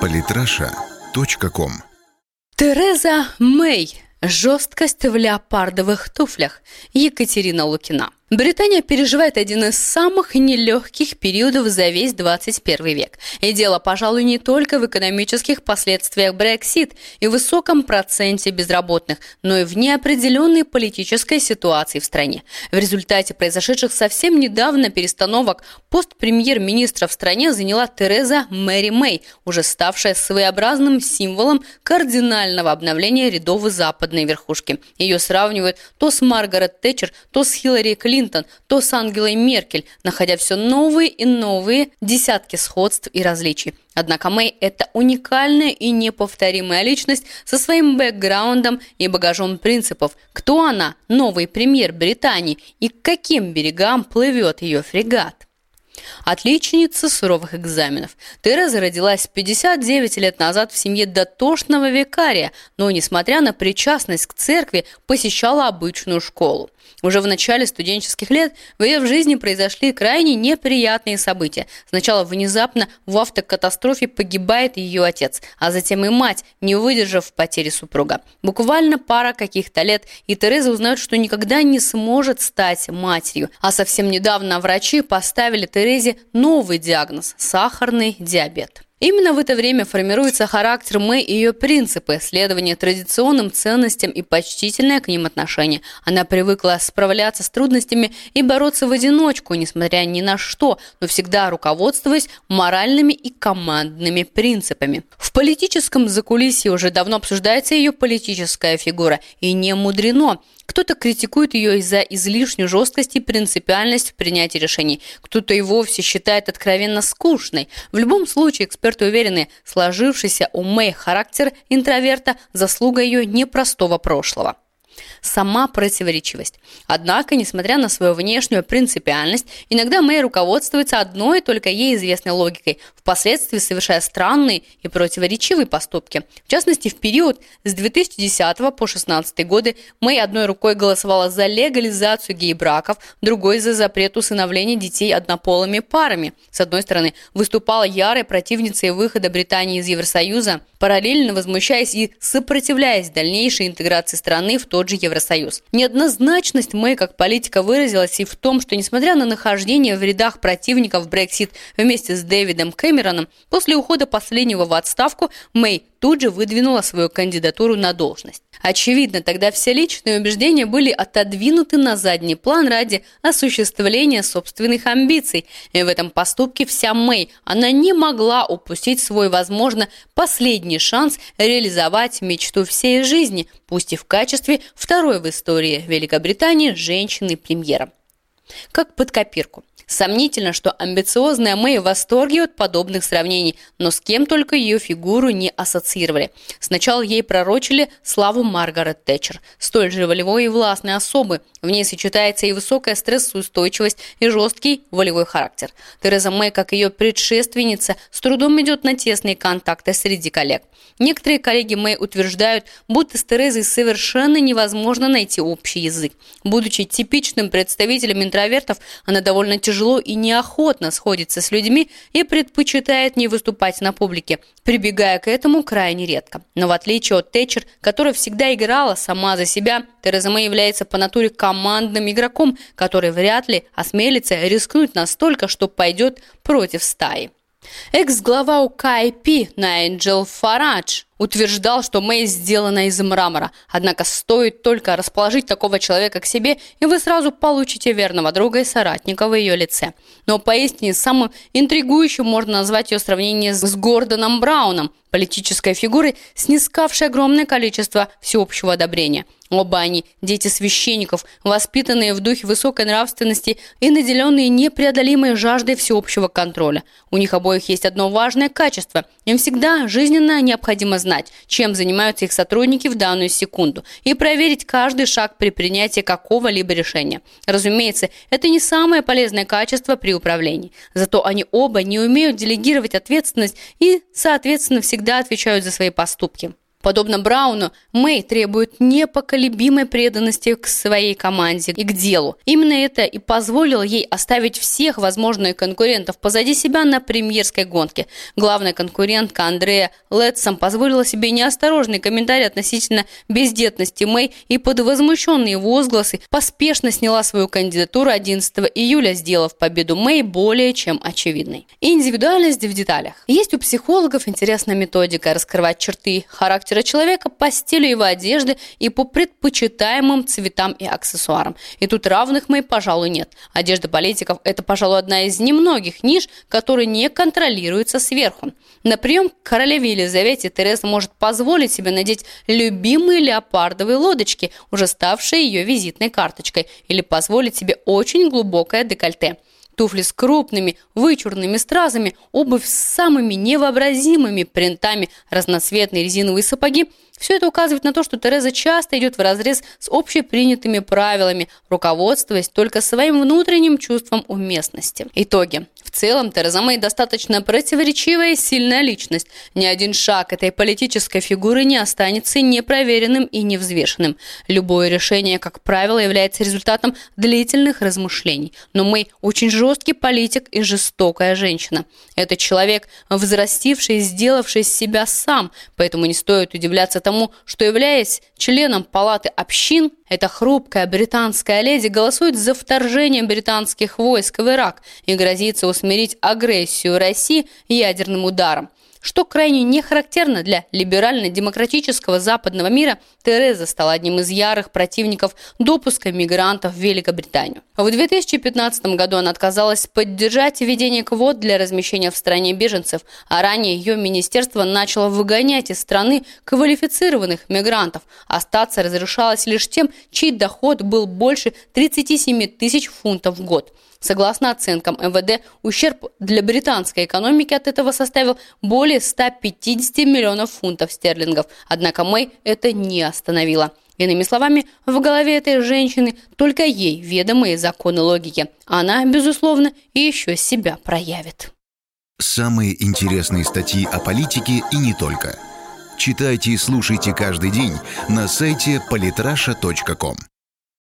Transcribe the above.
Политраша.ком Тереза Мэй. Жесткость в леопардовых туфлях. Екатерина Лукина. Британия переживает один из самых нелегких периодов за весь 21 век. И дело, пожалуй, не только в экономических последствиях Brexit и высоком проценте безработных, но и в неопределенной политической ситуации в стране. В результате произошедших совсем недавно перестановок пост премьер-министра в стране заняла Тереза Мэри Мэй, уже ставшая своеобразным символом кардинального обновления рядов западной верхушки. Ее сравнивают то с Маргарет Тэтчер, то с Хиллари Клинтон, Клинтон, то с Ангелой Меркель, находя все новые и новые десятки сходств и различий. Однако Мэй – это уникальная и неповторимая личность со своим бэкграундом и багажом принципов. Кто она, новый премьер Британии, и к каким берегам плывет ее фрегат? Отличница суровых экзаменов. Тереза родилась 59 лет назад в семье дотошного викария, но, несмотря на причастность к церкви, посещала обычную школу. Уже в начале студенческих лет в ее жизни произошли крайне неприятные события. Сначала внезапно в автокатастрофе погибает ее отец, а затем и мать, не выдержав потери супруга. Буквально пара каких-то лет, и Тереза узнает, что никогда не сможет стать матерью. А совсем недавно врачи поставили Терезе новый диагноз – сахарный диабет. Именно в это время формируется характер Мэй и ее принципы, следование традиционным ценностям и почтительное к ним отношение. Она привыкла справляться с трудностями и бороться в одиночку, несмотря ни на что, но всегда руководствуясь моральными и командными принципами. В политическом закулисье уже давно обсуждается ее политическая фигура, и не мудрено. Кто-то критикует ее из-за излишней жесткости и принципиальности в принятии решений. Кто-то и вовсе считает откровенно скучной. В любом случае, эксперты уверены, сложившийся у Мэй характер интроверта – заслуга ее непростого прошлого сама противоречивость. Однако, несмотря на свою внешнюю принципиальность, иногда Мэй руководствуется одной только ей известной логикой, впоследствии совершая странные и противоречивые поступки. В частности, в период с 2010 по 2016 годы Мэй одной рукой голосовала за легализацию гей-браков, другой за запрет усыновления детей однополыми парами. С одной стороны, выступала ярой противницей выхода Британии из Евросоюза, параллельно возмущаясь и сопротивляясь дальнейшей интеграции страны в тот же Евросоюз. Неоднозначность Мэй как политика выразилась и в том, что несмотря на нахождение в рядах противников Брексит вместе с Дэвидом Кэмероном, после ухода последнего в отставку Мэй тут же выдвинула свою кандидатуру на должность. Очевидно, тогда все личные убеждения были отодвинуты на задний план ради осуществления собственных амбиций. И в этом поступке вся Мэй, она не могла упустить свой, возможно, последний шанс реализовать мечту всей жизни, пусть и в качестве второй в истории Великобритании женщины-премьера. Как под копирку. Сомнительно, что амбициозная Мэй в восторге от подобных сравнений, но с кем только ее фигуру не ассоциировали. Сначала ей пророчили славу Маргарет Тэтчер, столь же волевой и властной особы. В ней сочетается и высокая стрессоустойчивость, и жесткий волевой характер. Тереза Мэй, как ее предшественница, с трудом идет на тесные контакты среди коллег. Некоторые коллеги Мэй утверждают, будто с Терезой совершенно невозможно найти общий язык. Будучи типичным представителем интровертов, она довольно тяжело и неохотно сходится с людьми и предпочитает не выступать на публике, прибегая к этому крайне редко. Но в отличие от Тэтчер, которая всегда играла сама за себя, Тереза Мэй является по натуре командным игроком, который вряд ли осмелится рискнуть настолько, что пойдет против стаи. Экс-глава УКИП Найджел Фарадж утверждал, что Мэй сделана из мрамора. Однако стоит только расположить такого человека к себе, и вы сразу получите верного друга и соратника в ее лице. Но поистине самым интригующим можно назвать ее сравнение с Гордоном Брауном, политической фигурой, снискавшей огромное количество всеобщего одобрения – Оба они – дети священников, воспитанные в духе высокой нравственности и наделенные непреодолимой жаждой всеобщего контроля. У них обоих есть одно важное качество – им всегда жизненно необходимо знать, чем занимаются их сотрудники в данную секунду, и проверить каждый шаг при принятии какого-либо решения. Разумеется, это не самое полезное качество при управлении. Зато они оба не умеют делегировать ответственность и, соответственно, всегда отвечают за свои поступки. Подобно Брауну, Мэй требует непоколебимой преданности к своей команде и к делу. Именно это и позволило ей оставить всех возможных конкурентов позади себя на премьерской гонке. Главная конкурентка Андрея Летсом позволила себе неосторожный комментарий относительно бездетности Мэй и под возмущенные возгласы поспешно сняла свою кандидатуру 11 июля, сделав победу Мэй более чем очевидной. Индивидуальность в деталях. Есть у психологов интересная методика раскрывать черты характера характера человека по стилю его одежды и по предпочитаемым цветам и аксессуарам. И тут равных мы, пожалуй, нет. Одежда политиков – это, пожалуй, одна из немногих ниш, которые не контролируются сверху. На прием к королеве Елизавете Тереза может позволить себе надеть любимые леопардовые лодочки, уже ставшие ее визитной карточкой, или позволить себе очень глубокое декольте – туфли с крупными, вычурными стразами, обувь с самыми невообразимыми принтами, разноцветные резиновые сапоги – все это указывает на то, что Тереза часто идет в разрез с общепринятыми правилами, руководствуясь только своим внутренним чувством уместности. Итоги. В целом, Тереза Мэй достаточно противоречивая и сильная личность. Ни один шаг этой политической фигуры не останется непроверенным и невзвешенным. Любое решение, как правило, является результатом длительных размышлений. Но Мэй очень жесткий политик и жестокая женщина. Это человек, взрастивший и сделавший себя сам, поэтому не стоит удивляться тому, что, являясь членом палаты общин, эта хрупкая британская леди голосует за вторжение британских войск в Ирак и грозится усмирить агрессию России ядерным ударом. Что крайне не характерно для либерально-демократического западного мира, Тереза стала одним из ярых противников допуска мигрантов в Великобританию. В 2015 году она отказалась поддержать введение квот для размещения в стране беженцев, а ранее ее министерство начало выгонять из страны квалифицированных мигрантов. Остаться разрешалось лишь тем, чей доход был больше 37 тысяч фунтов в год. Согласно оценкам МВД, ущерб для британской экономики от этого составил более 150 миллионов фунтов стерлингов. Однако Мэй это не остановила. Иными словами, в голове этой женщины только ей ведомые законы логики. Она, безусловно, еще себя проявит. Самые интересные статьи о политике и не только. Читайте и слушайте каждый день на сайте polytrasha.com.